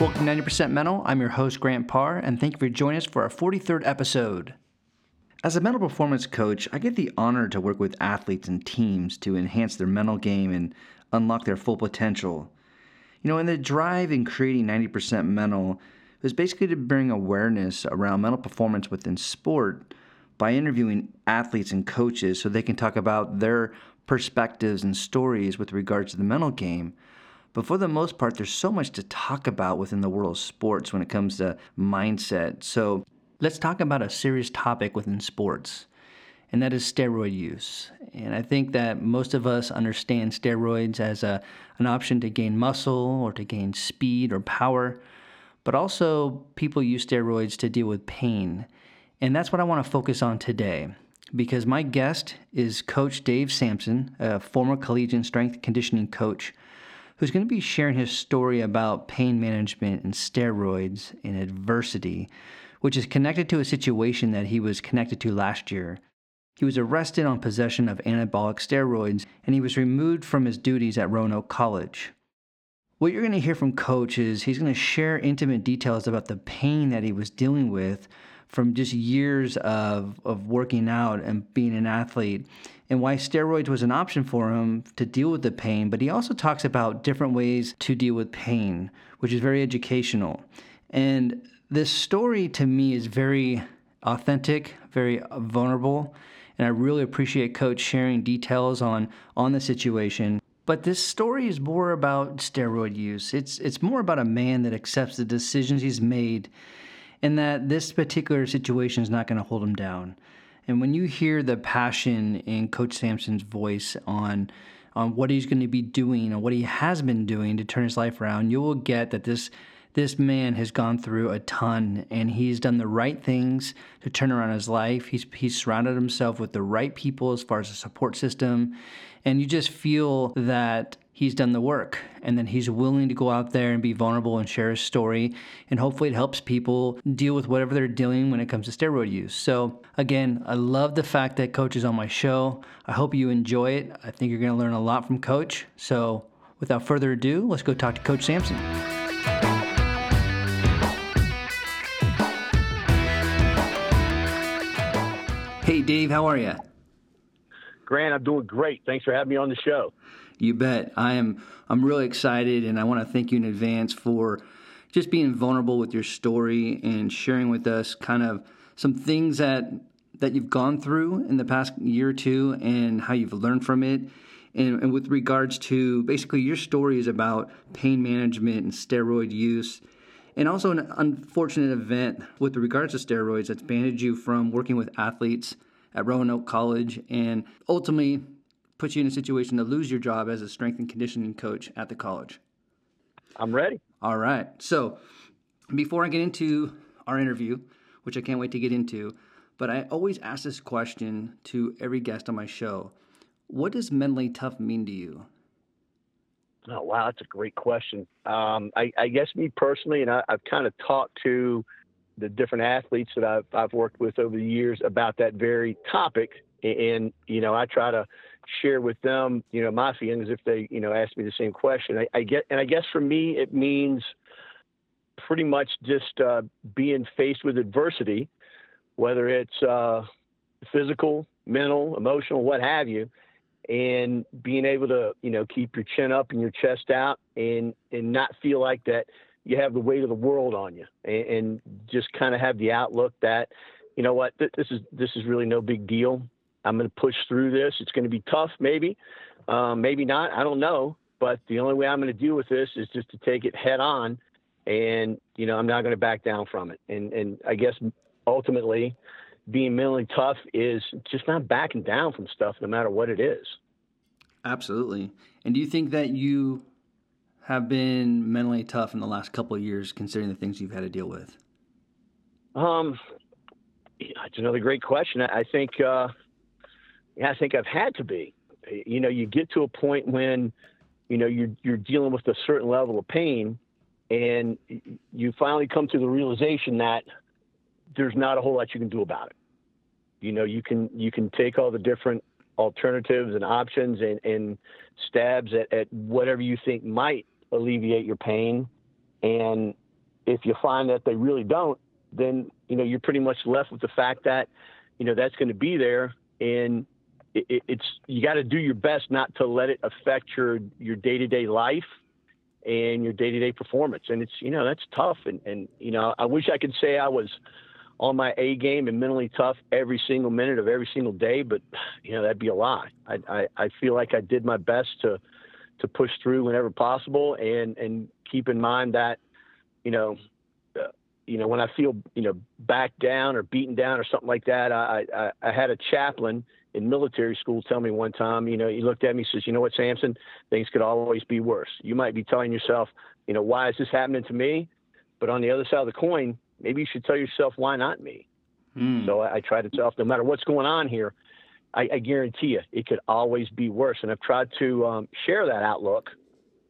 Welcome to 90% Mental. I'm your host, Grant Parr, and thank you for joining us for our 43rd episode. As a mental performance coach, I get the honor to work with athletes and teams to enhance their mental game and unlock their full potential. You know, and the drive in creating 90% Mental is basically to bring awareness around mental performance within sport by interviewing athletes and coaches so they can talk about their perspectives and stories with regards to the mental game but for the most part, there's so much to talk about within the world of sports when it comes to mindset. So let's talk about a serious topic within sports, and that is steroid use. And I think that most of us understand steroids as a, an option to gain muscle or to gain speed or power, but also people use steroids to deal with pain. And that's what I want to focus on today because my guest is Coach Dave Sampson, a former collegiate strength conditioning coach who's going to be sharing his story about pain management and steroids and adversity, which is connected to a situation that he was connected to last year. He was arrested on possession of anabolic steroids and he was removed from his duties at Roanoke College. What you're going to hear from Coach is he's going to share intimate details about the pain that he was dealing with from just years of, of working out and being an athlete and why steroids was an option for him to deal with the pain. But he also talks about different ways to deal with pain, which is very educational. And this story to me is very authentic, very vulnerable. And I really appreciate Coach sharing details on, on the situation. But this story is more about steroid use. It's, it's more about a man that accepts the decisions he's made and that this particular situation is not going to hold him down. And when you hear the passion in Coach Sampson's voice on on what he's going to be doing and what he has been doing to turn his life around, you will get that this this man has gone through a ton and he's done the right things to turn around his life. He's he's surrounded himself with the right people as far as a support system and you just feel that he's done the work and then he's willing to go out there and be vulnerable and share his story and hopefully it helps people deal with whatever they're dealing when it comes to steroid use. So again i love the fact that coach is on my show. I hope you enjoy it. I think you're going to learn a lot from coach. So without further ado let's go talk to coach sampson. Hey dave how are you grant i'm doing great. Thanks for having me on the show you bet. I am. I'm really excited, and I want to thank you in advance for just being vulnerable with your story and sharing with us kind of some things that that you've gone through in the past year or two and how you've learned from it. And, and with regards to basically your story is about pain management and steroid use and also an unfortunate event with regards to steroids that's banded you from working with athletes at Roanoke College and ultimately puts you in a situation to lose your job as a strength and conditioning coach at the college? I'm ready. All right. So, before I get into our interview, which I can't wait to get into, but I always ask this question to every guest on my show What does mentally tough mean to you? Oh, wow. That's a great question. Um, I, I, guess me personally, and I, I've kind of talked to the different athletes that I've, I've worked with over the years about that very topic. And, you know, I try to share with them, you know, my feelings if they, you know, ask me the same question. I, I get, and I guess for me, it means pretty much just uh, being faced with adversity, whether it's uh, physical, mental, emotional, what have you, and being able to, you know, keep your chin up and your chest out, and and not feel like that you have the weight of the world on you, and, and just kind of have the outlook that, you know what, th- this is this is really no big deal. I'm going to push through this. It's going to be tough, maybe, um, maybe not. I don't know. But the only way I'm going to deal with this is just to take it head on, and you know I'm not going to back down from it. And and I guess ultimately, being mentally tough is just not backing down from stuff, no matter what it is. Absolutely. And do you think that you have been mentally tough in the last couple of years, considering the things you've had to deal with? Um, it's another great question. I think uh, I think I've had to be. You know, you get to a point when, you know, you're you're dealing with a certain level of pain, and you finally come to the realization that there's not a whole lot you can do about it. You know, you can you can take all the different alternatives and options and, and stabs at, at whatever you think might alleviate your pain, and if you find that they really don't, then you know you're pretty much left with the fact that you know that's going to be there, and it, it, it's you got to do your best not to let it affect your your day to day life and your day to day performance. And it's you know that's tough, and and you know I wish I could say I was on my A game and mentally tough every single minute of every single day, but you know that'd be a lie. I I, I feel like I did my best to to push through whenever possible, and and keep in mind that you know uh, you know, when I feel, you know, backed down or beaten down or something like that, I, I, I had a chaplain in military school tell me one time, you know, he looked at me and says, you know what, Sampson, things could always be worse. You might be telling yourself, you know, why is this happening to me? But on the other side of the coin, maybe you should tell yourself, why not me? Mm. So I, I try to tell, no matter what's going on here, I, I, guarantee you it could always be worse. And I've tried to um, share that outlook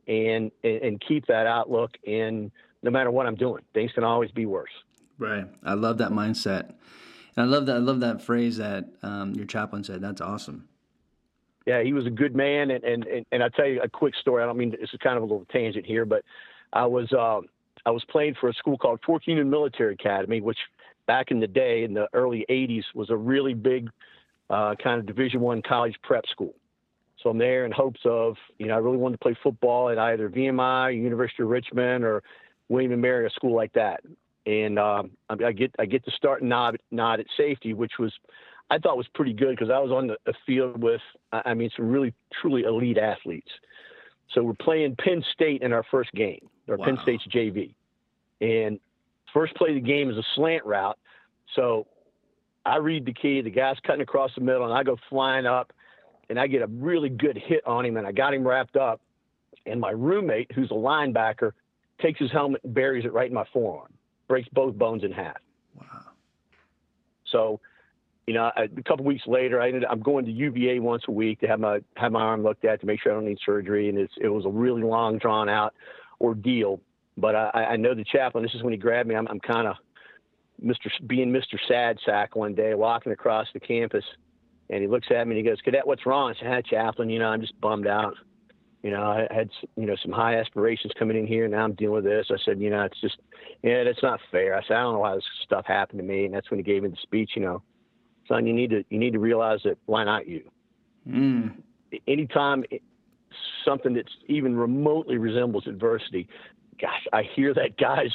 and, and, and keep that outlook in no matter what I'm doing. Things can always be worse. Right. I love that mindset. And I love that. I love that phrase that um, your chaplain said. That's awesome. Yeah, he was a good man, and and and, and I'll tell you a quick story. I don't mean is kind of a little tangent here, but I was uh, I was playing for a school called Fork Union Military Academy, which back in the day in the early '80s was a really big uh, kind of Division One college prep school. So I'm there in hopes of, you know, I really wanted to play football at either VMI, University of Richmond, or William and Mary, a school like that. And um, I get I get to start nod nod at safety, which was I thought was pretty good because I was on the, the field with I mean some really truly elite athletes. So we're playing Penn State in our first game, or wow. Penn State's JV, and first play of the game is a slant route. So I read the key, the guy's cutting across the middle, and I go flying up, and I get a really good hit on him, and I got him wrapped up. And my roommate, who's a linebacker, takes his helmet and buries it right in my forearm, breaks both bones in half. Wow. So, you know, a, a couple weeks later, I ended, I'm going to UVA once a week to have my have my arm looked at to make sure I don't need surgery, and it's, it was a really long, drawn out ordeal. But I, I know the chaplain. This is when he grabbed me. I'm, I'm kind of Mr. being Mr. Sad Sack one day, walking across the campus, and he looks at me and he goes, "Cadet, what's wrong?" I said, ah, "Chaplain, you know, I'm just bummed out." You know, I had you know some high aspirations coming in here. Now I'm dealing with this. I said, you know, it's just, yeah, that's not fair. I said, I don't know why this stuff happened to me. And that's when he gave me the speech. You know, son, you need to you need to realize that why not you? Mm. Anytime something that's even remotely resembles adversity, gosh, I hear that guy's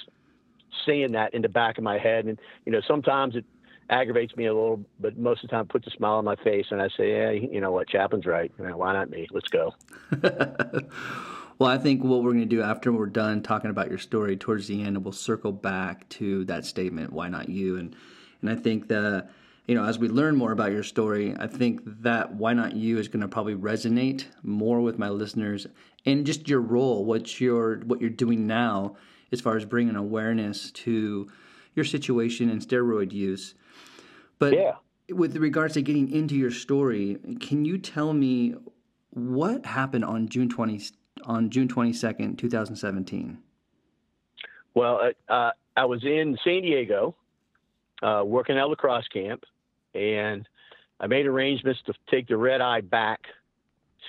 saying that in the back of my head, and you know, sometimes it aggravates me a little, but most of the time puts a smile on my face, and I say, "Yeah, you know what? Chaplain's right. You know, why not me? Let's go." well, I think what we're going to do after we're done talking about your story towards the end, we'll circle back to that statement, "Why not you?" and and I think the you know, as we learn more about your story, I think that why not you is going to probably resonate more with my listeners and just your role, what you're what you're doing now as far as bringing awareness to your situation and steroid use. But yeah. with regards to getting into your story, can you tell me what happened on June 20 on June 22nd, 2017? Well, uh, I was in San Diego uh, working at lacrosse camp, and I made arrangements to take the red eye back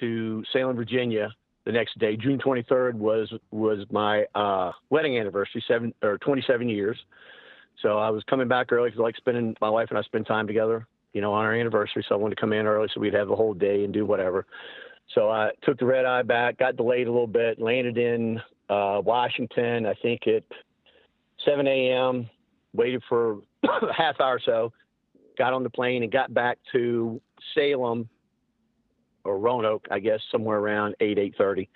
to Salem, Virginia the next day. June 23rd was was my uh, wedding anniversary, seven or 27 years. So I was coming back early because I like spending my wife and I spend time together, you know, on our anniversary. So I wanted to come in early so we'd have the whole day and do whatever. So I took the red eye back, got delayed a little bit, landed in uh, Washington, I think at 7 a.m., waited for a half hour or so, got on the plane and got back to Salem or Roanoke, I guess, somewhere around 8, 8.30.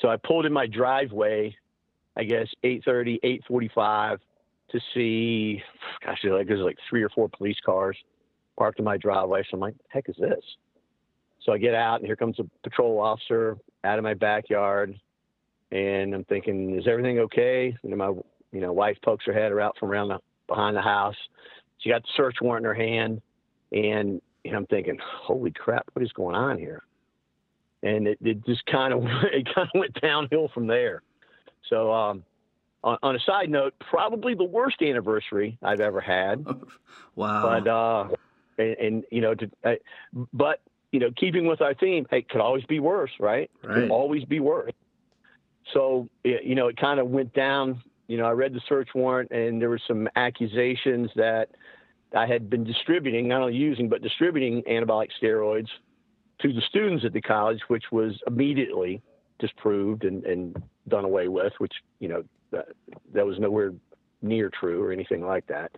So I pulled in my driveway, I guess, 8.30, 8.45, to see, gosh, like there's like three or four police cars parked in my driveway. So I'm like, heck is this? So I get out and here comes a patrol officer out of my backyard, and I'm thinking, is everything okay? And my, you know, wife pokes her head out from around the behind the house. She got the search warrant in her hand, and, and I'm thinking, holy crap, what is going on here? And it, it just kind of it kind of went downhill from there. So um, on, on, a side note, probably the worst anniversary I've ever had. wow. But uh, and, and you know, to, uh, but you know, keeping with our theme, hey, it could always be worse, right? Right. Could always be worse. So you know, it kind of went down you know, I read the search warrant and there were some accusations that I had been distributing, not only using, but distributing anabolic steroids to the students at the college, which was immediately disproved and, and done away with, which, you know, that, was nowhere near true or anything like that.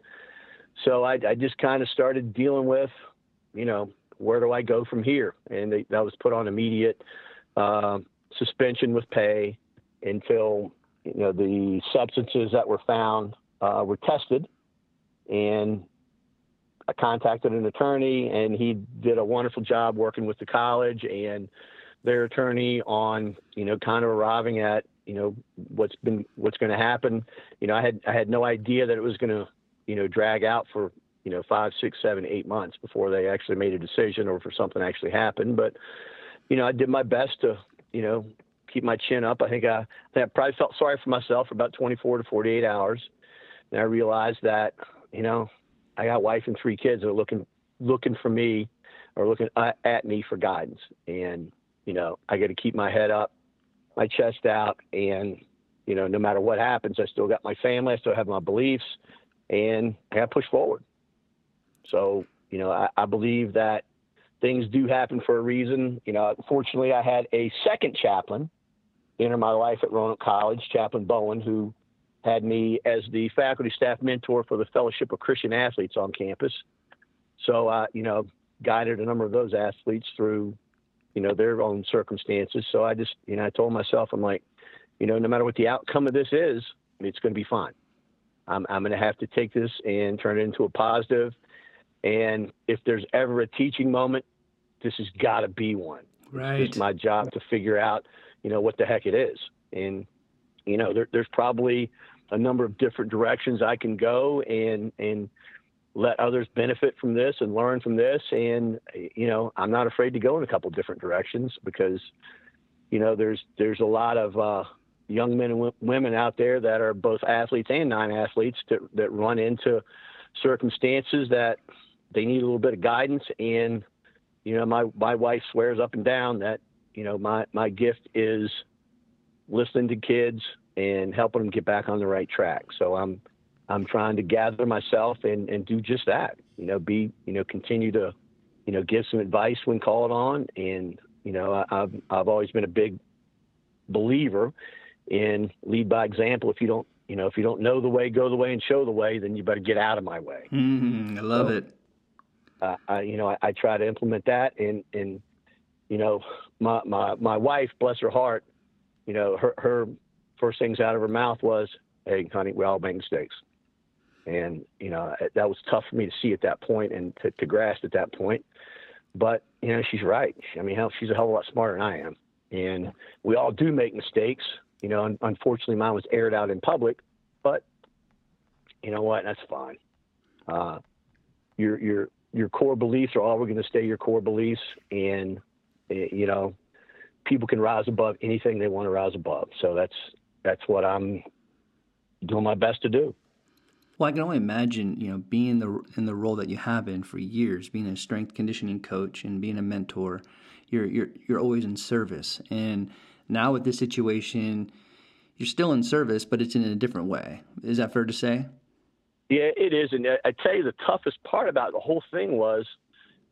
So I, I just kind of started dealing with, you know, where do I go from here? And they, that was put on immediate uh, suspension with pay until you know the substances that were found uh, were tested, and I contacted an attorney, and he did a wonderful job working with the college and their attorney on you know kind of arriving at you know what's been what's going to happen. You know, I had I had no idea that it was going to you know drag out for you know five, six, seven, eight months before they actually made a decision or for something actually happened. But you know, I did my best to you know keep my chin up. I think I, I think I probably felt sorry for myself for about 24 to 48 hours, and I realized that you know I got wife and three kids that are looking looking for me or looking uh, at me for guidance, and you know I got to keep my head up, my chest out, and you know no matter what happens, I still got my family, I still have my beliefs, and I push forward. So you know I, I believe that things do happen for a reason. You know, fortunately, I had a second chaplain enter my life at Roanoke College, Chaplain Bowen, who had me as the faculty staff mentor for the Fellowship of Christian Athletes on campus. So, uh, you know, guided a number of those athletes through, you know, their own circumstances. So I just, you know, I told myself, I'm like, you know, no matter what the outcome of this is, it's going to be fine. I'm, I'm going to have to take this and turn it into a positive. And if there's ever a teaching moment, this has got to be one. Right. It's my job to figure out you know what the heck it is and you know there, there's probably a number of different directions i can go and and let others benefit from this and learn from this and you know i'm not afraid to go in a couple different directions because you know there's there's a lot of uh, young men and w- women out there that are both athletes and non-athletes that, that run into circumstances that they need a little bit of guidance and you know my my wife swears up and down that you know, my, my gift is listening to kids and helping them get back on the right track. So I'm, I'm trying to gather myself and, and do just that, you know, be, you know, continue to, you know, give some advice when called on. And, you know, I, I've, I've always been a big believer in lead by example. If you don't, you know, if you don't know the way, go the way and show the way, then you better get out of my way. Mm, I love so, it. Uh, I, you know, I, I, try to implement that and, and, you know, my, my, my wife, bless her heart, you know, her, her first things out of her mouth was, Hey, honey, we all make mistakes. And, you know, that was tough for me to see at that point and to, to grasp at that point. But, you know, she's right. I mean, hell, she's a hell of a lot smarter than I am. And we all do make mistakes. You know, unfortunately, mine was aired out in public, but you know what? That's fine. Uh, your your your core beliefs are always going to stay your core beliefs, and Eh, you know, people can rise above anything they want to rise above. So that's that's what I'm doing my best to do. Well, I can only imagine, you know, being in the in the role that you have been for years, being a strength conditioning coach and being a mentor. You're you're you're always in service, and now with this situation, you're still in service, but it's in a different way. Is that fair to say? Yeah, it is, and I tell you, the toughest part about the whole thing was,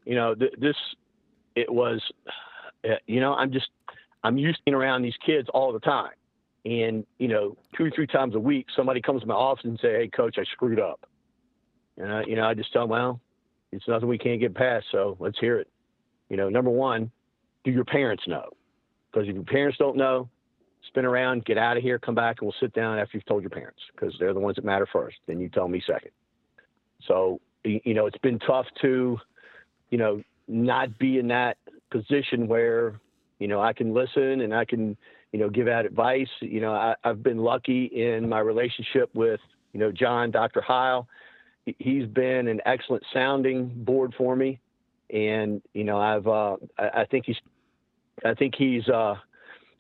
you know, th- this it was, uh, you know, I'm just, I'm used to being around these kids all the time. And, you know, two or three times a week, somebody comes to my office and say, Hey coach, I screwed up. And I, you know, I just tell them, well, it's nothing we can't get past. So let's hear it. You know, number one, do your parents know? Because if your parents don't know, spin around, get out of here, come back, and we'll sit down after you've told your parents because they're the ones that matter first. Then you tell me second. So, you know, it's been tough to, you know, not be in that position where you know I can listen and I can you know give out advice. You know I, have been lucky in my relationship with you know John Dr. Heil. He's been an excellent sounding board for me, and you know I've uh, I, I think he's I think he's uh,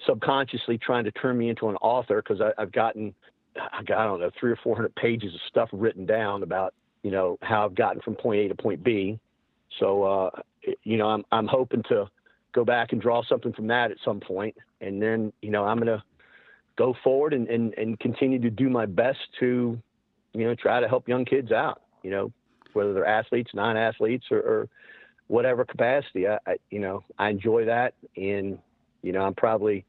subconsciously trying to turn me into an author because I've gotten I don't know three or four hundred pages of stuff written down about you know how I've gotten from point A to point B. So uh, you know, I'm I'm hoping to go back and draw something from that at some point, and then you know I'm gonna go forward and, and, and continue to do my best to, you know, try to help young kids out, you know, whether they're athletes, non-athletes or, or whatever capacity. I, I, you know, I enjoy that. And, you know, I'm probably,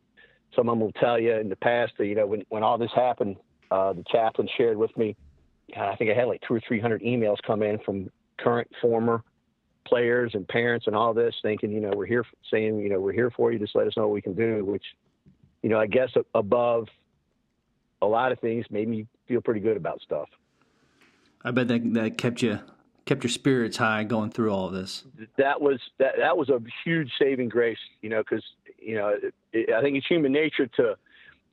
someone will tell you in the past that, you know, when, when all this happened, uh, the chaplain shared with me, I think I had like two or 300 emails come in from current, former players and parents and all this thinking, you know, we're here saying, you know, we're here for you. Just let us know what we can do, which, you know, I guess above a lot of things made me feel pretty good about stuff. I bet that that kept you kept your spirits high going through all of this. That was that that was a huge saving grace, you know, because you know it, it, I think it's human nature to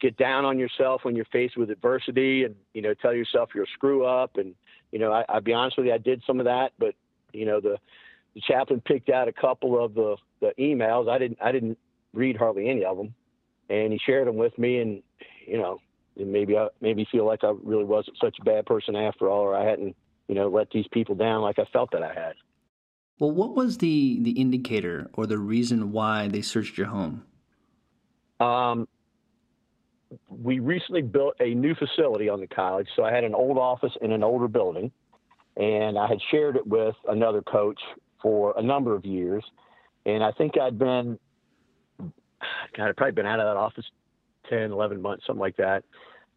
get down on yourself when you're faced with adversity, and you know tell yourself you're a screw up, and you know I, I'll be honest with you, I did some of that, but you know the the chaplain picked out a couple of the the emails. I didn't I didn't read hardly any of them, and he shared them with me, and you know maybe I maybe feel like I really wasn't such a bad person after all, or I hadn't you know let these people down like I felt that I had. Well, what was the the indicator or the reason why they searched your home? Um, we recently built a new facility on the college, so I had an old office in an older building, and I had shared it with another coach for a number of years, and I think I'd been, God, I'd probably been out of that office 10, 11 months, something like that.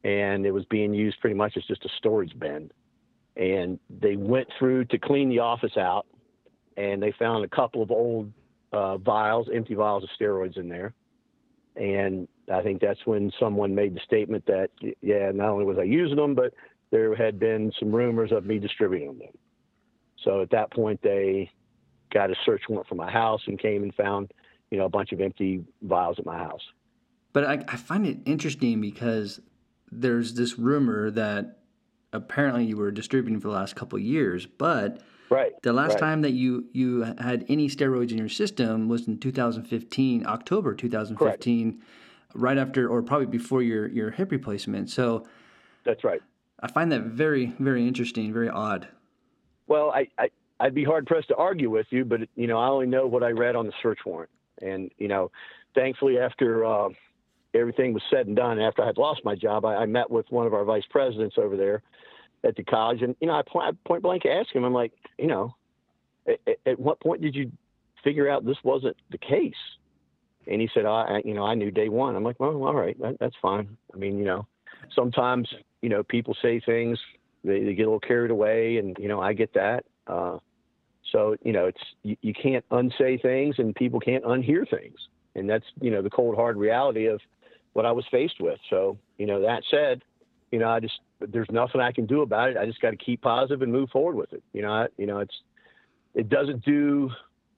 And it was being used pretty much as just a storage bin. And they went through to clean the office out and they found a couple of old uh, vials, empty vials of steroids in there. And I think that's when someone made the statement that, yeah, not only was I using them, but there had been some rumors of me distributing them. So at that point, they got a search warrant for my house and came and found, you know, a bunch of empty vials at my house. But I, I find it interesting because there's this rumor that apparently you were distributing for the last couple years, but right, the last right. time that you you had any steroids in your system was in 2015, October 2015, Correct. right after or probably before your your hip replacement. So that's right. I find that very very interesting, very odd. Well, I, I I'd be hard pressed to argue with you, but you know I only know what I read on the search warrant, and you know, thankfully after. Uh, everything was said and done, after I had lost my job, I, I met with one of our vice presidents over there at the college, and you know, I point, point blank asked him, I'm like, you know, at, at, what point did you figure out this wasn't the case? And he said, I, you know, I knew day one. I'm like, well, all right, that, that's fine. I mean, you know, sometimes, you know, people say things, they, they get a little carried away, and you know, I get that. Uh, so, you know, it's you, you can't unsay things, and people can't unhear things, and that's you know the cold hard reality of what I was faced with. So, you know, that said, you know, I just there's nothing I can do about it. I just got to keep positive and move forward with it. You know, I, you know, it's it doesn't do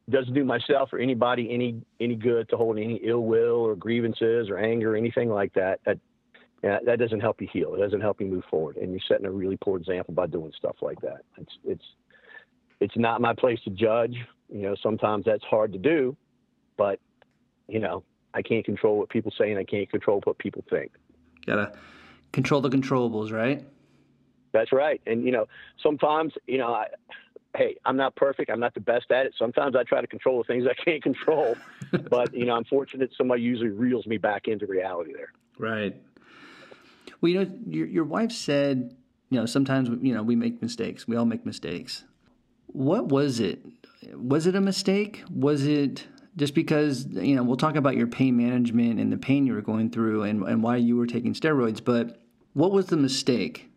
doesn't do myself or anybody any any good to hold any ill will or grievances or anger or anything like that. That that doesn't help you heal. It doesn't help you move forward. And you're setting a really poor example by doing stuff like that. It's it's it's not my place to judge. You know, sometimes that's hard to do, but you know, I can't control what people say and I can't control what people think. Gotta control the controllables, right? That's right. And you know, sometimes, you know, I, hey, I'm not perfect. I'm not the best at it. Sometimes I try to control the things I can't control. but you know, I'm fortunate somebody usually reels me back into reality there. Right. Well, you know, your your wife said, you know, sometimes you know we make mistakes. We all make mistakes. What was it? Was it a mistake? Was it just because you know we'll talk about your pain management and the pain you were going through and, and why you were taking steroids but what was the mistake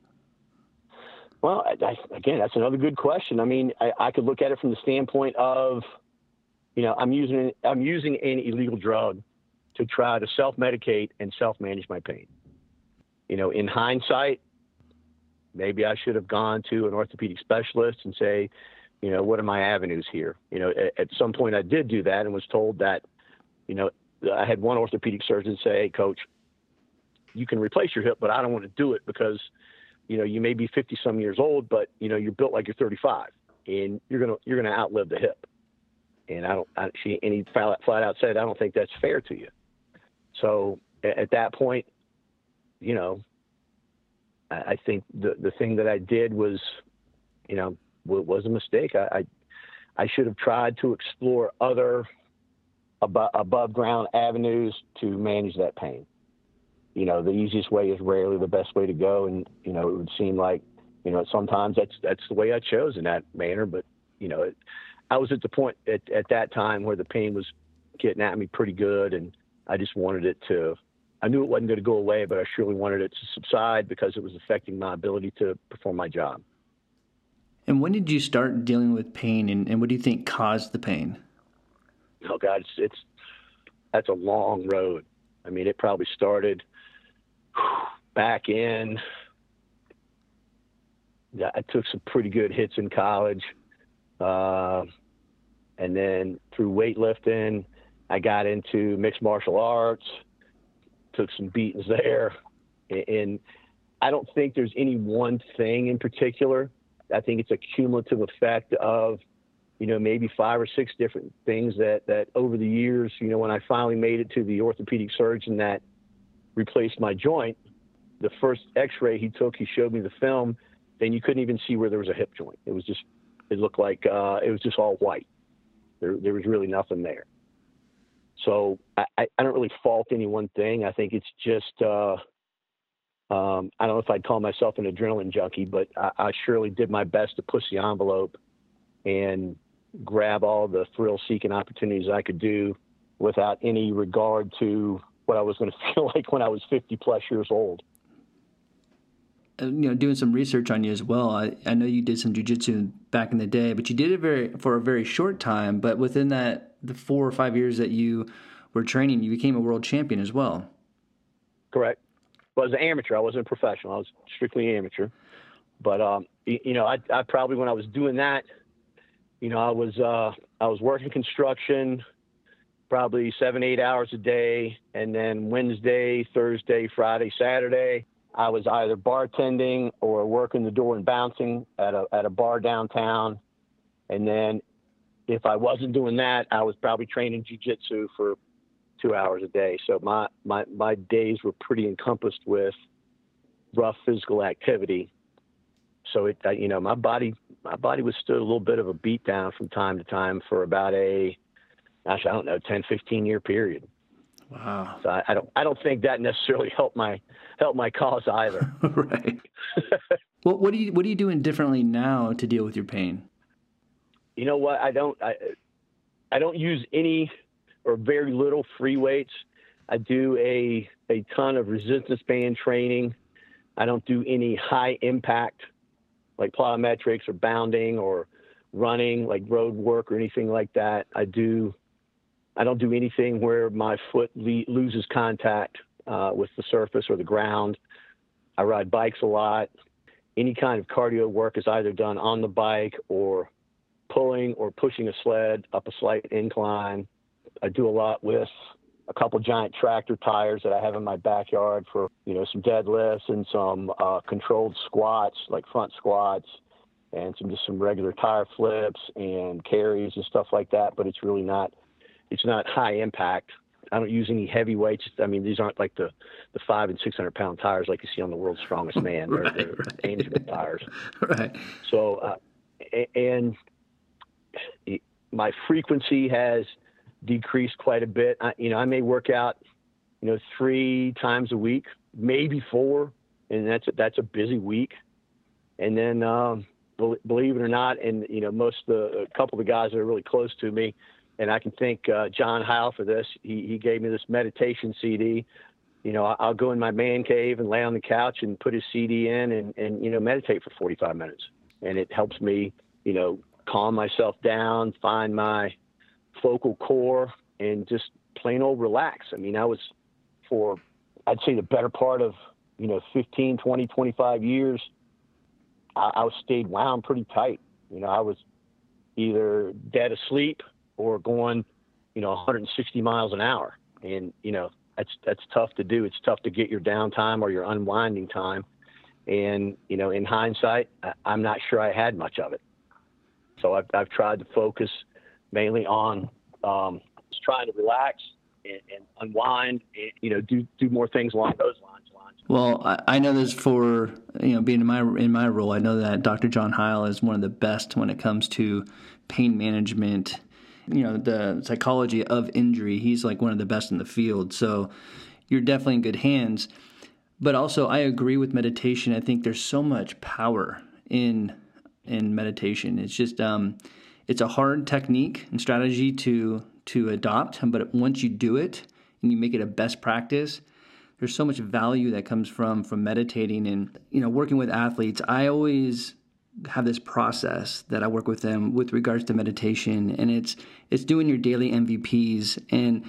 well I, again that's another good question i mean I, I, could look at it from the standpoint of you know i'm using i'm using an illegal drug to try to self-medicate and self-manage my pain you know in hindsight maybe i should have gone to an orthopedic specialist and say you know, what are my avenues here? You know, at, at, some point I did do that and was told that, you know, I had one orthopedic surgeon say, hey, coach, you can replace your hip, but I don't want to do it because, you know, you may be 50 some years old, but, you know, you're built like you're 35 and you're to, you're to outlive the hip. And I don't, I, she, and he flat, flat out said, I don't think that's fair to you. So at, at that point, you know, I, I think the, the thing that I did was, you know, was a mistake. I, I, I should have tried to explore other above, above ground avenues to manage that pain. you know, the easiest way is rarely the best way to go. And, you know, it would seem like, you know, sometimes that's, that's the way I chose in that manner. But, you know, it, I was at the point at, at that time where the pain was getting at me pretty good. And I just wanted it to, I knew it wasn't going to go away, but I surely wanted it to subside because it was affecting my ability to perform my job. And when did you start dealing with pain and, and what do you think caused the pain? Oh God, it's, it's, that's a long road. I mean, it probably started back in. I took some pretty good hits in college, uh, and then through weightlifting, I got into mixed martial arts. Took some beatings there, and I don't think there's any one thing in particular. I think it's a cumulative effect of, you know, maybe five or six different things that that over the years, you know, when I finally made it to the orthopedic surgeon that replaced my joint, the first X-ray he took, he showed me the film, and you couldn't even see where there was a hip joint. It was just, it looked like uh, it was just all white. There, there was really nothing there. So I, I don't really fault any one thing. I think it's just, uh, um, I don't know if I'd call myself an adrenaline junkie, but I, I surely did my best to push the envelope and grab all the thrill-seeking opportunities I could do without any regard to what I was going to feel like when I was 50 plus years old. You know, doing some research on you as well. I, I know you did some jujitsu back in the day, but you did it very for a very short time. But within that, the four or five years that you were training, you became a world champion as well. Correct. Well, as an amateur, I wasn't a professional. I was strictly amateur. But um, you know, I, I probably when I was doing that, you know, I was uh, I was working construction, probably seven eight hours a day, and then Wednesday, Thursday, Friday, Saturday I was either bartending or working the door and bouncing at a at a bar downtown, and then if I wasn't doing that, I was probably training jujitsu for two hours a day. So my my my days were pretty encompassed with rough physical activity. So it you know my body my body was withstood a little bit of a beat down from time to time for about a gosh I don't know 10 15 year period. Wow. So I, I, don't I don't think that necessarily helped my helped my cause either. right. well, what do you what are you doing differently now to deal with your pain? You know what? I don't I I don't use any or very little free weights. I do a a ton of resistance band training. I don't do any high impact like plyometrics or bounding or running like road work or anything like that. I do I don't do anything where my foot le- loses contact uh, with the surface or the ground. I ride bikes a lot. Any kind of cardio work is either done on the bike or pulling or pushing a sled up a slight incline. I do a lot with a couple giant tractor tires that I have in my backyard for you know some deadlifts and some uh, controlled squats like front squats and some just some regular tire flips and carries and stuff like that. But it's really not it's not high impact. I don't use any heavy weights. I mean, these aren't like the, the five and six hundred pound tires like you see on the world's strongest man. They're, right, right. tires. Right. So, uh, and my frequency has decreased quite a bit. I, you know, I may work out, you know, three times a week, maybe four, and that's a, that's a busy week. And then, um, believe it or not, and you know, most of the a couple of the guys that are really close to me and I can thank uh, John Heil for this. He, he gave me this meditation CD. You know, I'll go in my man cave and lay on the couch and put his CD in and, and you know, meditate for 45 minutes. And it helps me, you know, calm myself down, find my focal core, and just plain old relax. I mean, I was for, I'd say, the better part of, you know, 15, 20, 25 years, I, I stayed wound pretty tight. You know, I was either dead asleep or going, you know, 160 miles an hour. And, you know, that's, that's tough to do. It's tough to get your downtime or your unwinding time. And, you know, in hindsight, I'm not sure I had much of it. So I've, I've tried to focus mainly on um, just trying to relax and, and unwind and, you know, do, do more things along those lines. Well, I, know this for you know being in my in my role. I know that Dr. John Heil is one of the best when it comes to pain management you know the psychology of injury he's like one of the best in the field so you're definitely in good hands. But also, I agree with meditation. I think there's so much power in in meditation. It's just um, it's a hard technique and strategy to to adopt, but once you do it and you make it a best practice, there's so much value that comes from from meditating and you know working with athletes. I always have this process that I work with them with regards to meditation, and it's it's doing your daily MVPs and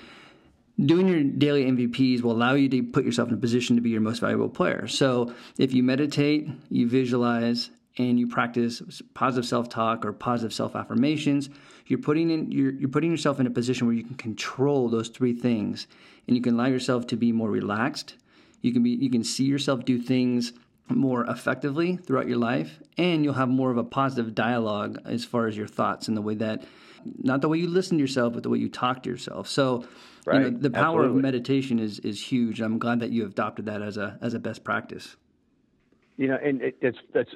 doing your daily MVPs will allow you to put yourself in a position to be your most valuable player. So if you meditate, you visualize, and you practice positive self-talk or positive self-affirmations, you're putting in you're, you're putting yourself in a position where you can control those three things, and you can allow yourself to be more relaxed. You can be you can see yourself do things more effectively throughout your life, and you'll have more of a positive dialogue as far as your thoughts and the way that not the way you listen to yourself, but the way you talk to yourself. So Right. You know, the power Absolutely. of meditation is is huge. I'm glad that you adopted that as a as a best practice. You know, and it, it's that's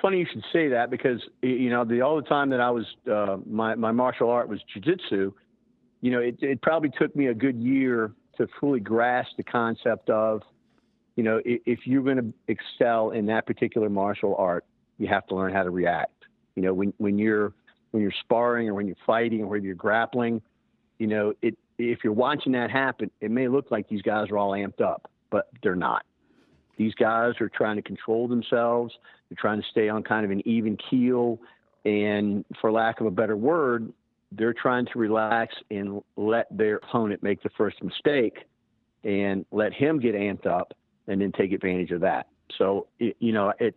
funny you should say that because you know the all the time that I was uh, my my martial art was jujitsu. You know, it it probably took me a good year to fully grasp the concept of, you know, if, if you're going to excel in that particular martial art, you have to learn how to react. You know, when when you're when you're sparring or when you're fighting or when you're grappling, you know, it if you're watching that happen, it may look like these guys are all amped up, but they're not. These guys are trying to control themselves. They're trying to stay on kind of an even keel. And for lack of a better word, they're trying to relax and let their opponent make the first mistake and let him get amped up and then take advantage of that. So, it, you know, it,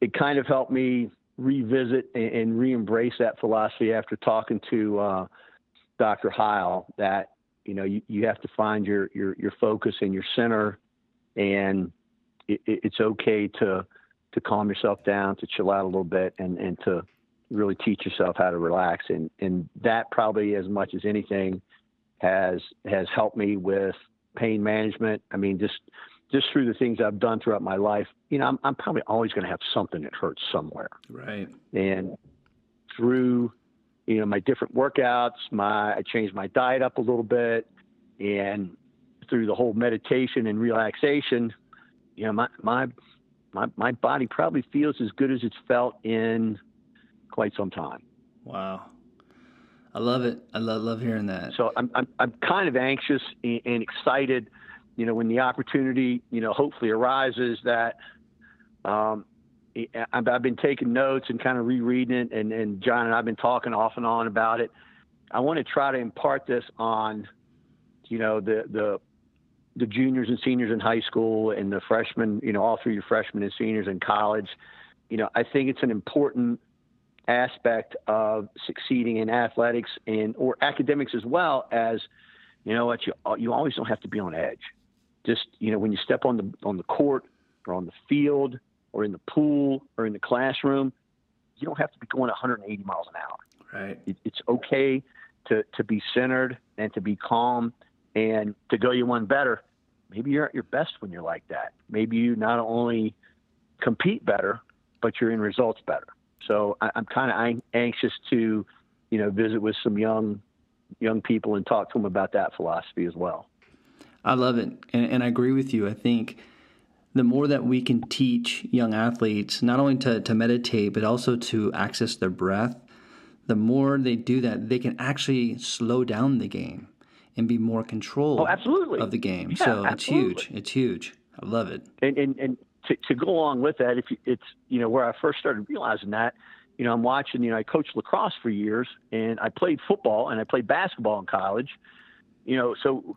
it kind of helped me revisit and, and re-embrace that philosophy after talking to, uh, Dr. Heil that you know you, you have to find your your your focus and your center, and it, it's okay to to calm yourself down, to chill out a little bit, and and to really teach yourself how to relax. And and that probably as much as anything has has helped me with pain management. I mean, just just through the things I've done throughout my life, you know, I'm, I'm probably always going to have something that hurts somewhere. Right. And through you know my different workouts my i changed my diet up a little bit and through the whole meditation and relaxation you know my my my, my body probably feels as good as it's felt in quite some time. Wow. I love it. I love love hearing that. So i'm i'm, I'm kind of anxious and, and excited you know when the opportunity you know hopefully arises that um, I've been taking notes and kind of rereading it, and, and John and I've been talking off and on about it. I want to try to impart this on, you know, the the the juniors and seniors in high school and the freshmen, you know, all through your freshmen and seniors in college. You know, I think it's an important aspect of succeeding in athletics and or academics as well as, you know, what you you always don't have to be on edge. Just you know, when you step on the on the court or on the field or in the pool or in the classroom, you don't have to be going 180 miles an hour. Right. It, it's okay to, to be centered and to be calm and to go you one better. Maybe you're at your best when you're like that. Maybe you not only compete better, but you're in results better. So I, am kind of anxious to, you know, visit with some young young people and talk to them about that philosophy as well. I love it, and, and I agree with you. I think the more that we can teach young athletes not only to, to meditate but also to access their breath the more they do that they can actually slow down the game and be more control oh, absolutely. of the game yeah, so absolutely. it's huge it's huge i love it and and, and to, to go along with that if you, it's you know where i first started realizing that you know i'm watching you know i coached lacrosse for years and i played football and i played basketball in college you know so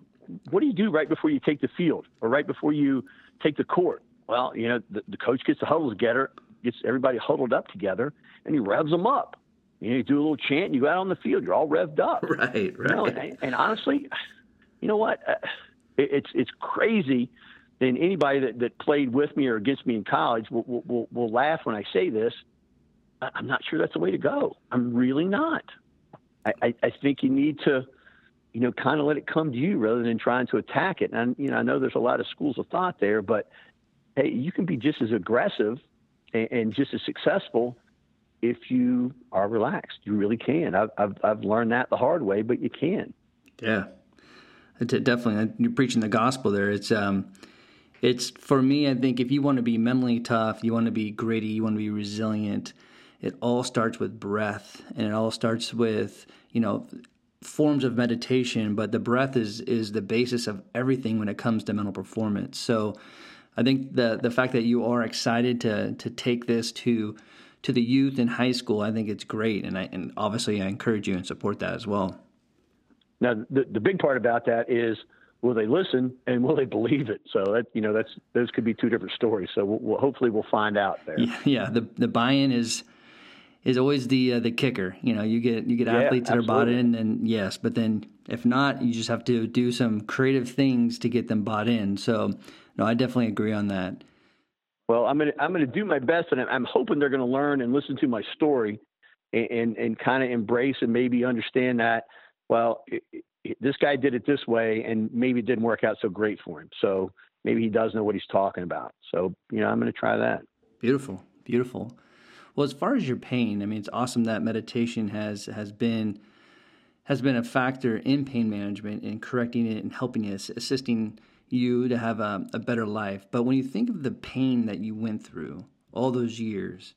what do you do right before you take the field or right before you take the court. Well, you know, the, the coach gets the huddle together, gets everybody huddled up together, and he revs them up. You, know, you do a little chant, and you go out on the field, you're all revved up. Right, right. You know, and, and, honestly, you know what? Uh, it, it's it's crazy. And anybody that, that played with me or against me in college will, will, will, will laugh when I say this. I'm not sure that's the way to go. I'm really not. I, I, I think you need to you know, kind of let it come to you rather than trying to attack it. And, you know, I know there's a lot of schools of thought there, but hey, you can be just as aggressive and, and just as successful if you are relaxed. You really can. I've, I've, I've learned that the hard way, but you can. Yeah. definitely, you're preaching the gospel there. It's um, it's for me. I think if you want to be mentally tough, you want to be gritty, you want to be resilient. It all starts with breath, and it all starts with you know forms of meditation. But the breath is is the basis of everything when it comes to mental performance. So, I think the the fact that you are excited to to take this to to the youth in high school, I think it's great, and I and obviously I encourage you and support that as well. Now, the, the big part about that is will they listen and will they believe it? So that you know that's those could be two different stories. So we'll, we'll hopefully we'll find out there. Yeah, yeah. The the buy-in is is always the uh, the kicker. You know, you get you get yeah, athletes that absolutely. are bought in, and yes, but then if not, you just have to do some creative things to get them bought in. So no, I definitely agree on that. Well, I'm gonna I'm gonna do my best, and I'm hoping they're gonna learn and listen to my story, and and, and kind of embrace and maybe understand that well, it, it, this guy did it this way, and maybe it didn't work out so great for him. So maybe he does know what he's talking about. So you know, I'm to try that. Beautiful, beautiful. Well, as far as your pain, I mean, it's awesome that meditation has has been has been a factor in pain management and correcting it and helping it, assisting you to have a, a better life. But when you think of the pain that you went through all those years,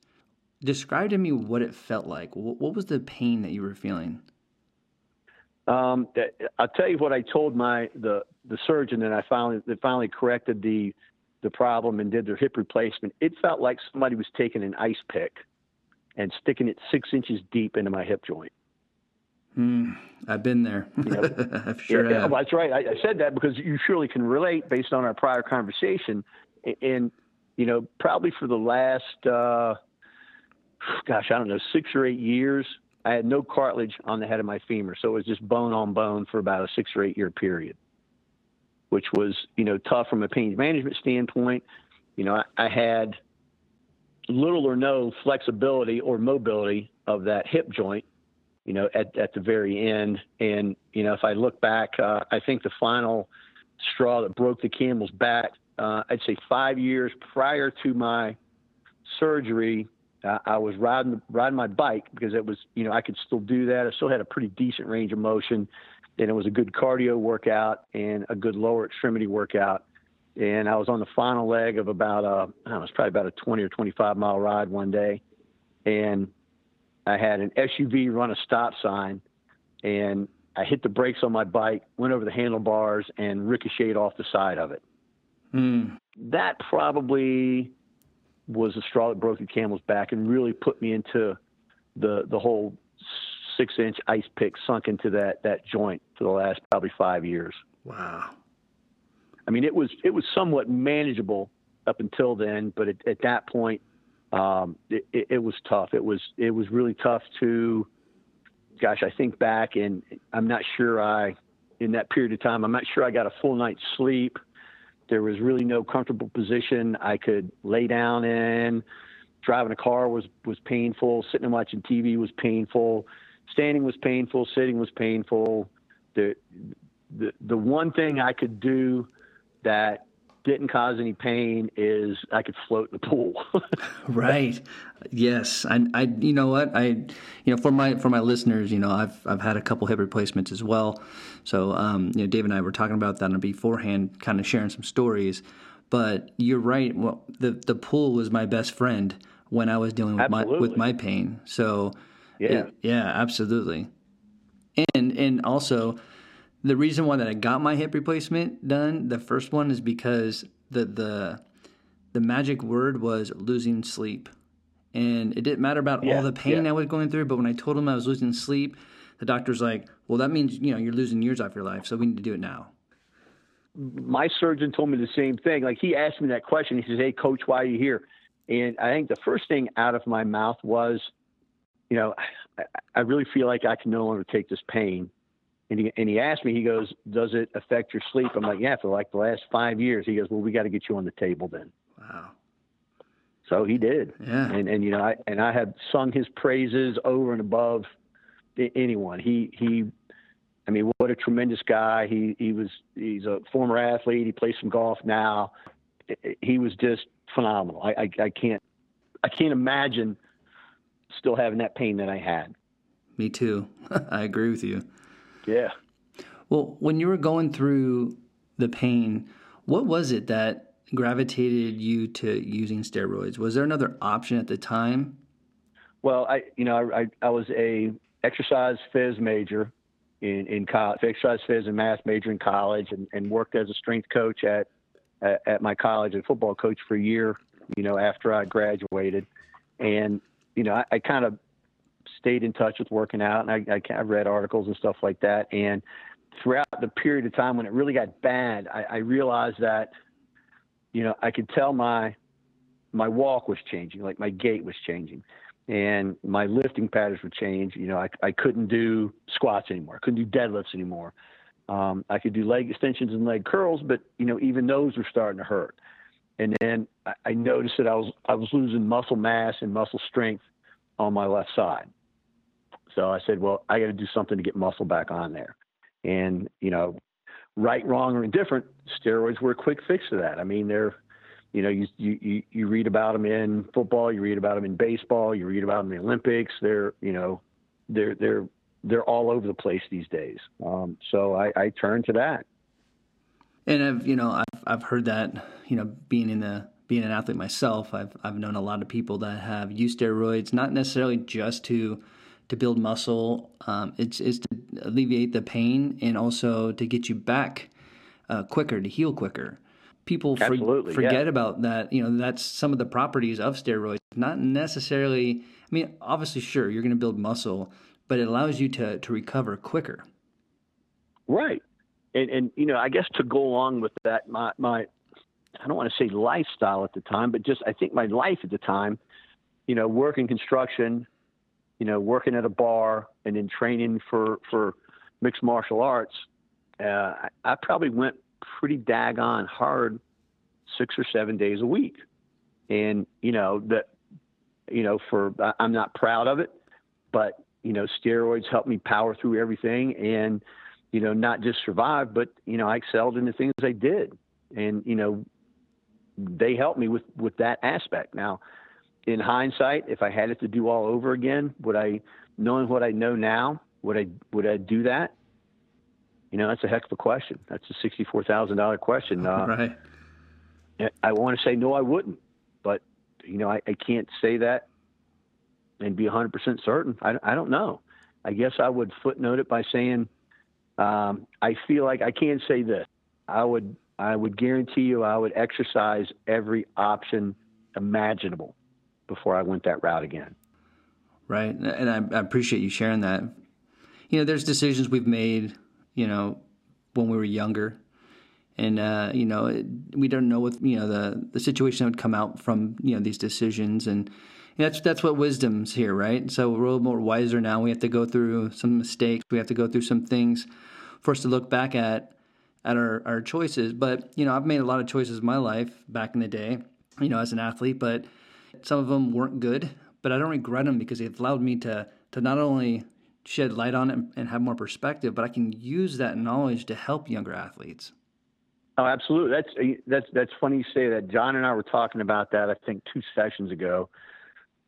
describe to me what it felt like. What was the pain that you were feeling? Um, I'll tell you what I told my the the surgeon that I finally that finally corrected the the problem and did their hip replacement. It felt like somebody was taking an ice pick and sticking it six inches deep into my hip joint. Mm, I've been there. I've sure yeah, have. Well, that's right. I, I, said that because you surely can relate based on our prior conversation. And, and you know, probably for the last, uh, gosh, I don't know, six or eight years, I had no cartilage on the head of my femur, so it was just bone on bone for about a six or eight year period, which was you know tough from a pain management standpoint. You know, I, I had little or no flexibility or mobility of that hip joint. You know, at at the very end, and you know, if I look back, uh, I think the final straw that broke the camel's back, uh, I'd say five years prior to my surgery, uh, I was riding riding my bike because it was you know I could still do that. I still had a pretty decent range of motion, and it was a good cardio workout and a good lower extremity workout. And I was on the final leg of about a I don't know, it was probably about a 20 or 25 mile ride one day, and I had an SUV run a stop sign, and I hit the brakes on my bike, went over the handlebars, and ricocheted off the side of it. Mm. That probably was the straw that broke the camel's back and really put me into the the whole six inch ice pick sunk into that that joint for the last probably five years. Wow. I mean, it was it was somewhat manageable up until then, but at, at that point, um, it, it, it, was tough. It was it was really tough to, gosh, I think back and I'm not sure I, in that period of time, I'm not sure I got a full night's sleep. There was really no comfortable position I could lay down in. Driving a car was was painful. Sitting and watching TV was painful. Standing was painful. Sitting was painful. The the the one thing I could do that didn't cause any pain is I could float in the pool. right. Yes. I, I, you know what? I, you know, for my, for my listeners, you know, I've, I've had a couple hip replacements as well. So, um, you know, Dave and I were talking about that beforehand, kind of sharing some stories, but you're right. Well, the, the pool was my best friend when I was dealing with absolutely. my, with my pain. So yeah, it, yeah, absolutely. And, and also, the reason why that I got my hip replacement done, the first one is because the the the magic word was losing sleep. And it didn't matter about yeah, all the pain yeah. I was going through, but when I told him I was losing sleep, the doctor's like, "Well, that means, you know, you're losing years off your life, so we need to do it now." My surgeon told me the same thing. Like he asked me that question. He says, "Hey coach, why are you here?" And I think the first thing out of my mouth was, you know, I, I really feel like I can no longer take this pain and he, and he asked me, he goes, does it affect your sleep? I'm like, yeah, for like the last five years. He goes, well, we got to get you on the table then. Wow. So he did. Yeah. And, and, you know, I, and I have sung his praises over and above anyone. He, he, I mean, what a tremendous guy. He, he was, he's a former athlete. He plays some golf now. He was just phenomenal. I, I, I can't, I can't imagine still having that pain that I had. Me too. I agree with you. Yeah. Well, when you were going through the pain, what was it that gravitated you to using steroids? Was there another option at the time? Well, I you know I I was a exercise phys major in in college, exercise phys and math major in college, and, and worked as a strength coach at, at at my college and football coach for a year. You know, after I graduated, and you know I, I kind of stayed in touch with working out, and I, I, read articles and stuff like that, and throughout the period of time when it really got bad, I, I realized that, you know, I could tell my my walk was changing, like my gait was changing, and my lifting patterns would change. You know, I, I couldn't do squats anymore, I couldn't do deadlifts anymore. Um, I could do leg extensions and leg curls, but you know, even those were starting to hurt. And then I, I noticed that I was I was losing muscle mass and muscle strength on my left side. So I said, well, I got to do something to get muscle back on there. And, you know, right, wrong, or indifferent, steroids were a quick fix to that. I mean, they're, you know, you, you, you read about them in football, you read about them in baseball, you read about them in the Olympics. They're, you know, they're, they're, they're all over the place these days. Um, so I, I turn to that. And I've, you know, I've, I've heard that, you know, being in the, being an athlete myself, I've, I've known a lot of people that have used steroids, not necessarily just to, to build muscle. Um, it's, it's to alleviate the pain and also to get you back uh, quicker, to heal quicker. People for, forget yeah. about that. You know, that's some of the properties of steroids. Not necessarily. I mean, obviously, sure, you're going to build muscle, but it allows you to to recover quicker. Right, and and you know, I guess to go along with that, my my I don't want to say lifestyle at the time, but just I think my life at the time, you know, work working construction, you know, working at a bar and then training for for mixed martial arts, uh, I, I probably went pretty daggone hard six or seven days a week, and you know that, you know, for I'm not proud of it, but you know, steroids helped me power through everything and you know not just survive, but you know I excelled in the things I did, and you know they helped me with with that aspect. Now in hindsight, if I had it to do all over again, would I, knowing what I know now, would I would I do that? You know, that's a heck of a question. That's a sixty-four thousand dollar question. Uh, right. I want to say no, I wouldn't, but you know, I, I can't say that and be hundred percent certain. I, I don't know. I guess I would footnote it by saying um, I feel like I can't say this. I would I would guarantee you I would exercise every option imaginable before I went that route again. Right. And I, I appreciate you sharing that. You know, there's decisions we've made, you know, when we were younger. And, uh, you know, it, we don't know what, you know, the, the situation that would come out from, you know, these decisions. And, that's that's what wisdom's here, right? So we're a little more wiser now. We have to go through some mistakes. We have to go through some things for us to look back at at our, our choices. But you know, I've made a lot of choices in my life back in the day, you know, as an athlete. But some of them weren't good, but I don't regret them because they've allowed me to to not only shed light on it and have more perspective, but I can use that knowledge to help younger athletes. Oh, absolutely. That's uh, that's that's funny you say that. John and I were talking about that. I think two sessions ago.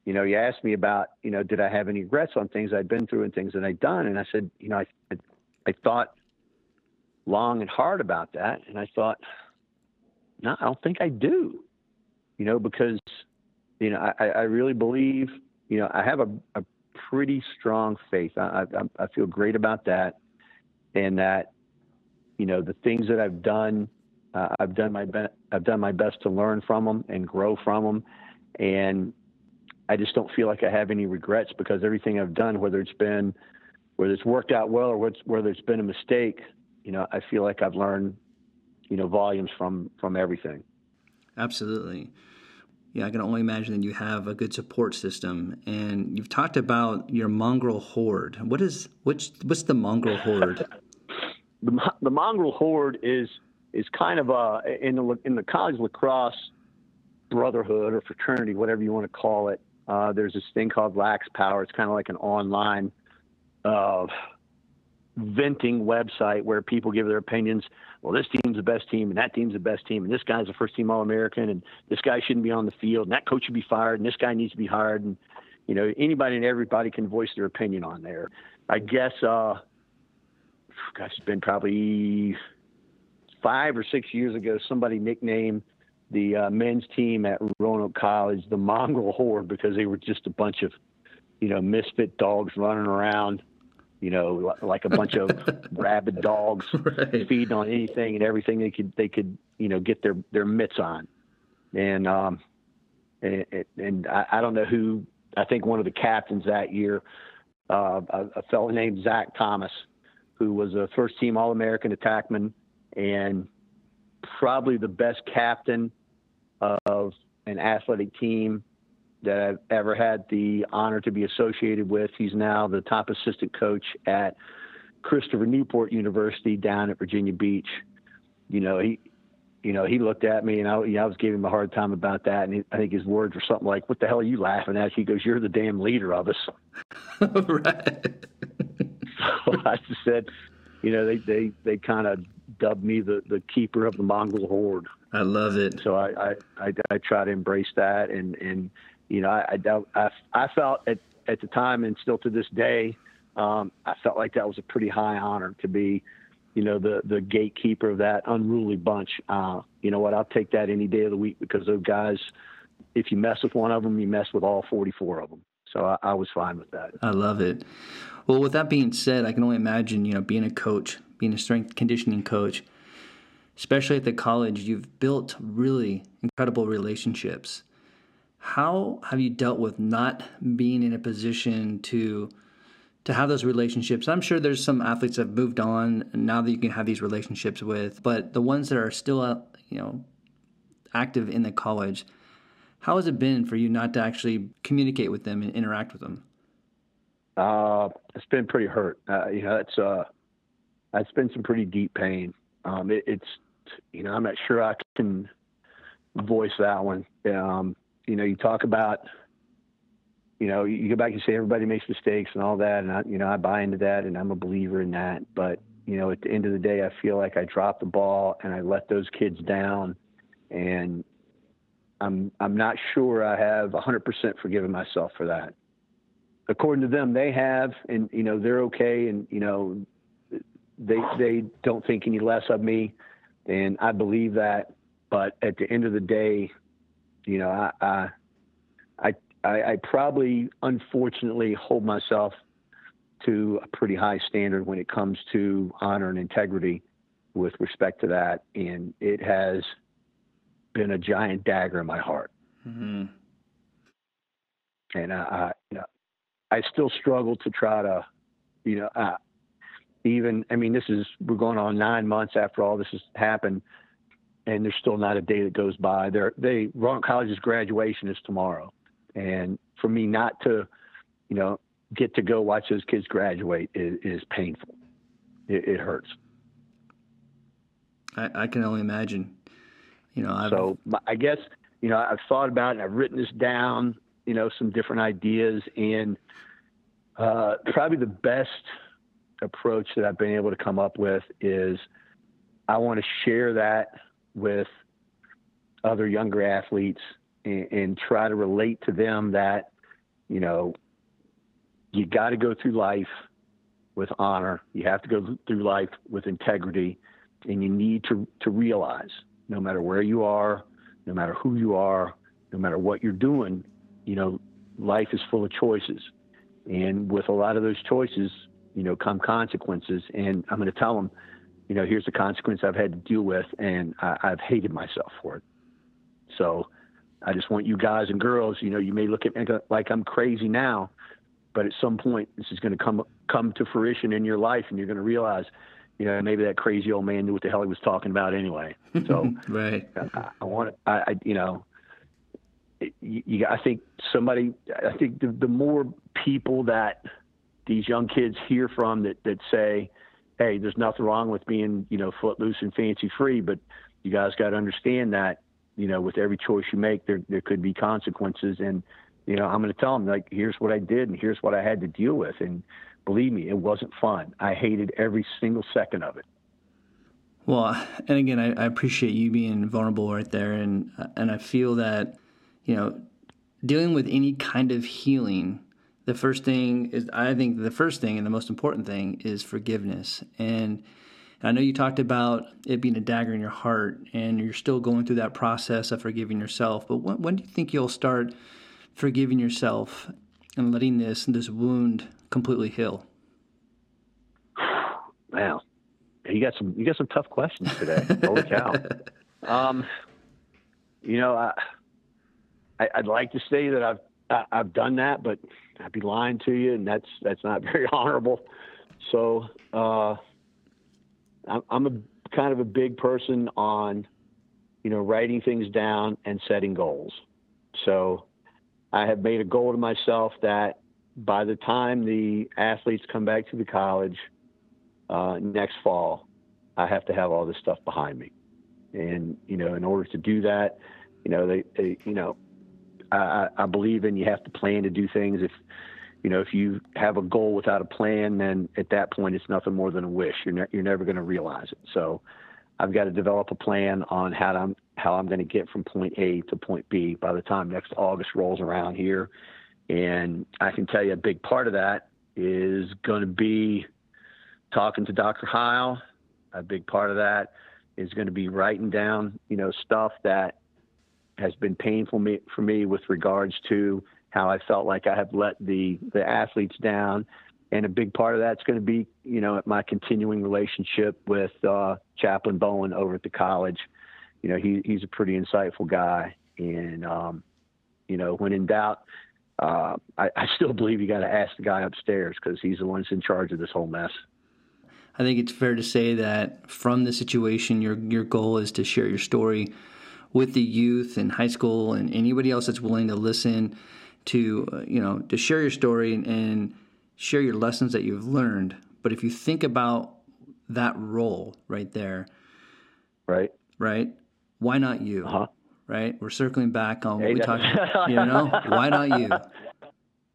You know, you asked me about you know did I have any regrets on things I'd been through and things that I'd done, and I said you know I I, I thought long and hard about that, and I thought no, I don't think I do. You know, because you know, I, I really believe, you know, I have a, a pretty strong faith. I, I, I feel great about that, and that, you know, the things that I've done, uh, I've done my be- I've done my best to learn from them and grow from them, and I just don't feel like I have any regrets because everything I've done, whether it's been whether it's worked out well or whether it's been a mistake, you know, I feel like I've learned, you know, volumes from from everything. Absolutely yeah, I can only imagine that you have a good support system. And you've talked about your mongrel horde. What is what's what's the mongrel horde? the, the mongrel horde is is kind of a in the in the college lacrosse brotherhood or fraternity, whatever you want to call it. Uh, there's this thing called Lax Power. It's kind of like an online uh, venting website where people give their opinions. Well, this team's the best team, and that team's the best team, and this guy's a first team All American, and this guy shouldn't be on the field, and that coach should be fired, and this guy needs to be hired, and you know anybody and everybody can voice their opinion on there. I guess uh, gosh, it's been probably five or six years ago. Somebody nicknamed the uh, men's team at Roanoke College the Mongrel Horde because they were just a bunch of, you know, misfit dogs running around, you know, like a bunch of rabid dogs right. feeding on anything and everything they could they could you know get their their mitts on, and um, and, and I, I don't know who I think one of the captains that year, uh, a, a fellow named Zach Thomas, who was a first team All American attackman and probably the best captain of an athletic team that I've ever had the honor to be associated with. He's now the top assistant coach at Christopher Newport University down at Virginia Beach. You know, he, you know, he looked at me and I, you know, I was giving him a hard time about that. And he, I think his words were something like, "What the hell are you laughing at?" He goes, "You're the damn leader of us." right. so I just said, you know, they they they kind of dubbed me the the keeper of the Mongrel Horde. I love it. So I I, I, I try to embrace that, and and you know I I I felt at at the time and still to this day, um, I felt like that was a pretty high honor to be, you know, the the gatekeeper of that unruly bunch. Uh, you know what? I'll take that any day of the week because those guys, if you mess with one of them, you mess with all 44 of them. So I, I was fine with that. I love it. Well, with that being said, I can only imagine, you know, being a coach, being a strength conditioning coach, especially at the college, you've built really incredible relationships. How have you dealt with not being in a position to to have those relationships? I'm sure there's some athletes that have moved on now that you can have these relationships with, but the ones that are still, you know, active in the college, how has it been for you not to actually communicate with them and interact with them? Uh, it's been pretty hurt. Uh, you know, it's uh, it's been some pretty deep pain. Um, it, it's you know, I'm not sure I can voice that one. Um, you know, you talk about, you know, you go back and say everybody makes mistakes and all that, and I, you know, I buy into that, and I'm a believer in that. But you know, at the end of the day, I feel like I dropped the ball and I let those kids down, and I'm I'm not sure I have 100% forgiven myself for that according to them, they have, and you know they're okay, and you know they they don't think any less of me, and I believe that. But at the end of the day, you know, I I I, I probably unfortunately hold myself to a pretty high standard when it comes to honor and integrity with respect to that, and it has been a giant dagger in my heart. Mm-hmm. And I, I, you know, I still struggle to try to, you know, uh, even, I mean, this is, we're going on nine months after all this has happened, and there's still not a day that goes by. There, they, Roanoke College's graduation is tomorrow. And for me not to, you know, get to go watch those kids graduate is, is painful. It, it hurts. I, I, can only imagine. You know, I've... so I guess you know I've thought about it. and I've written this down. You know, some different ideas, and uh, probably the best approach that I've been able to come up with is I want to share that with other younger athletes and, and try to relate to them that, you know, you got to go through life with honor. You have to go through life with integrity, and you need to to realize no matter where you are, no matter who you are, no matter what you're doing, you know, life is full of choices. And with a lot of those choices, you know, come consequences. And I'm going to tell them, you know, here's the consequence I've had to deal with, and I, I've hated myself for it. So I just want you guys and girls, you know, you may look at me like I'm crazy now, but at some point this is going to come come to fruition in your life, and you're going to realize, you know, maybe that crazy old man knew what the hell he was talking about anyway. So right, I, I want, I, I, you know, you, you, I think somebody, I think the, the more people that these young kids hear from that, that say, Hey, there's nothing wrong with being, you know, footloose and fancy free, but you guys got to understand that, you know, with every choice you make, there, there could be consequences. And, you know, I'm going to tell them like, here's what I did and here's what I had to deal with. And believe me, it wasn't fun. I hated every single second of it. Well, and again, I, I appreciate you being vulnerable right there, and and I feel that you know, dealing with any kind of healing the first thing is I think the first thing and the most important thing is forgiveness. And I know you talked about it being a dagger in your heart, and you're still going through that process of forgiving yourself. But when, when do you think you'll start forgiving yourself and letting this this wound completely heal? Wow, you got some you got some tough questions today. Holy cow! Um, you know, I, I would like to say that I've I, I've done that, but I'd be lying to you, and that's that's not very honorable. So uh, I'm, a kind of a big person on, you know, writing things down and setting goals. So I have made a goal to myself that by the time the athletes come back to the college uh, next fall, I have to have all this stuff behind me. And you know, in order to do that, you know, they, they you know, I, I believe in you have to plan to do things. If you know, if you have a goal without a plan, then at that point it's nothing more than a wish. You're ne- you're never going to realize it. So I've got to develop a plan on how I'm how I'm going to get from point A to point B by the time next August rolls around here. And I can tell you a big part of that is going to be talking to Dr. Heil. A big part of that is going to be writing down, you know, stuff that has been painful me, for me with regards to how I felt like I have let the the athletes down, and a big part of that's going to be you know my continuing relationship with uh, Chaplain Bowen over at the college. You know he he's a pretty insightful guy, and um, you know when in doubt. Uh, I, I still believe you got to ask the guy upstairs because he's the one in charge of this whole mess. I think it's fair to say that from the situation, your your goal is to share your story with the youth in high school and anybody else that's willing to listen to uh, you know to share your story and, and share your lessons that you've learned. But if you think about that role right there, right, right, why not you? Uh-huh. Right, we're circling back on what hey, we talked. about. You know, why not you?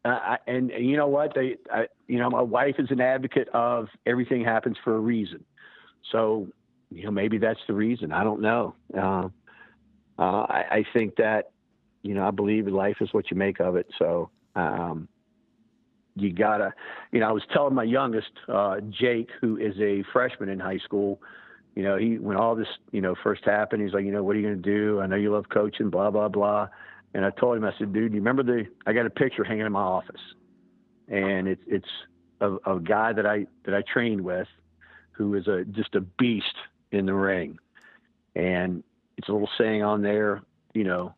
Uh, and, and, you know what? They, I, you know, my wife is an advocate of everything happens for a reason. So, you know, maybe that's the reason. I don't know. Uh, uh, I, I, think that you know, I believe life is what you make of it. So, um, you gotta, you know, I was telling my youngest, uh, Jake, who is a freshman in high school, you know, he, when all this, you know, first happened, he's like, you know, what are you going to do? I know you love coaching, blah, blah, blah. And I told him, I said, dude, you remember the, I got a picture hanging in my office and it's, it's a, a guy that I, that I trained with who is a, just a beast in the ring. And it's a little saying on there, you know,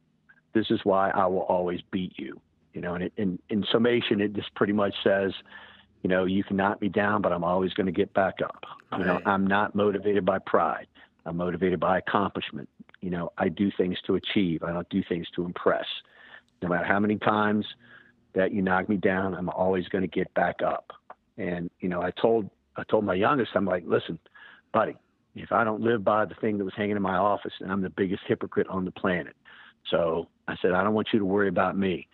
this is why I will always beat you. You know, and it, in, in summation, it just pretty much says, you know, you can knock me down, but I'm always going to get back up. You know, I'm not motivated by pride. I'm motivated by accomplishment. You know, I do things to achieve. I don't do things to impress. No matter how many times that you knock me down, I'm always going to get back up. And you know, I told I told my youngest, I'm like, listen, buddy, if I don't live by the thing that was hanging in my office, then I'm the biggest hypocrite on the planet. So I said, I don't want you to worry about me.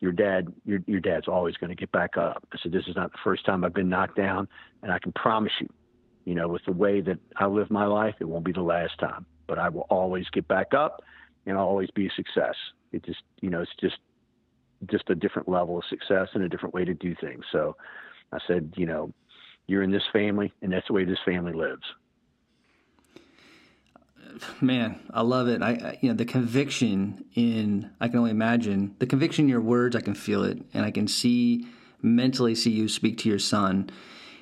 Your dad, your your dad's always going to get back up. I said, this is not the first time I've been knocked down, and I can promise you, you know, with the way that I live my life, it won't be the last time. But I will always get back up, and I'll always be a success. It just, you know, it's just just a different level of success and a different way to do things. So I said, you know, you're in this family, and that's the way this family lives man, I love it. I, I, you know the conviction in I can only imagine the conviction in your words. I can feel it, and I can see mentally see you speak to your son.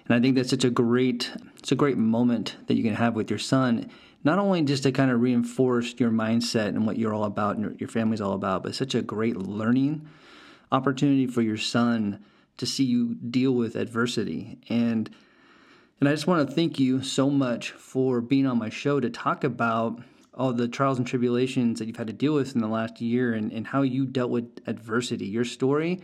And I think that's such a great it's a great moment that you can have with your son. Not only just to kind of reinforce your mindset and what you're all about and your, your family's all about, but such a great learning opportunity for your son to see you deal with adversity and and I just want to thank you so much for being on my show to talk about all the trials and tribulations that you've had to deal with in the last year and, and how you dealt with adversity. Your story,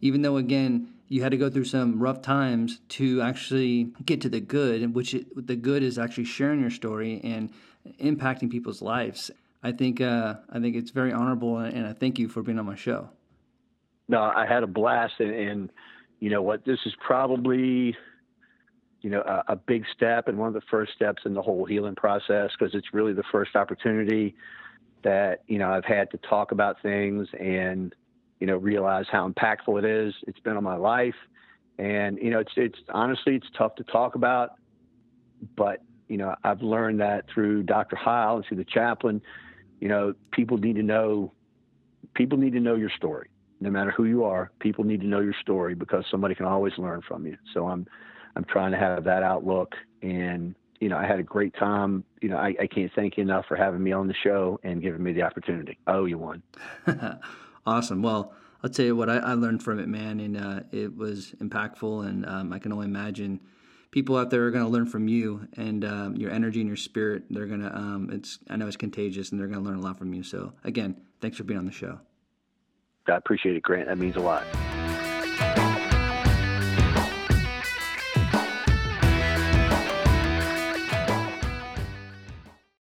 even though, again, you had to go through some rough times to actually get to the good, which it, the good is actually sharing your story and impacting people's lives. I think uh, I think it's very honorable, and I thank you for being on my show. No, I had a blast, and, and you know what? This is probably you know, a, a, big step and one of the first steps in the whole healing process because it's really the first opportunity that, you know, I've had to talk about things and, you know, realize how impactful it is. It's been on my life. And, you know, it's, it's honestly, it's tough to talk about, but, you know, I've learned that through Dr. Heil and through the chaplain, you know, people need to know, people need to know your story. No matter who you are, people need to know your story because somebody can always learn from you. So I'm, I'm trying to have that outlook and, you know, I had a great time. You know, I, I can't thank you enough for having me on the show and giving me the opportunity. I owe you one. awesome. Well, I'll tell you what I, I learned from it, man, and uh, it was impactful. And um, I can only imagine people out there are going to learn from you and um, your energy and your spirit. They're going to, um, it's, I know it's contagious, and they're going to learn a lot from you. So again, thanks for being on the show. I appreciate it, Grant. That means a lot.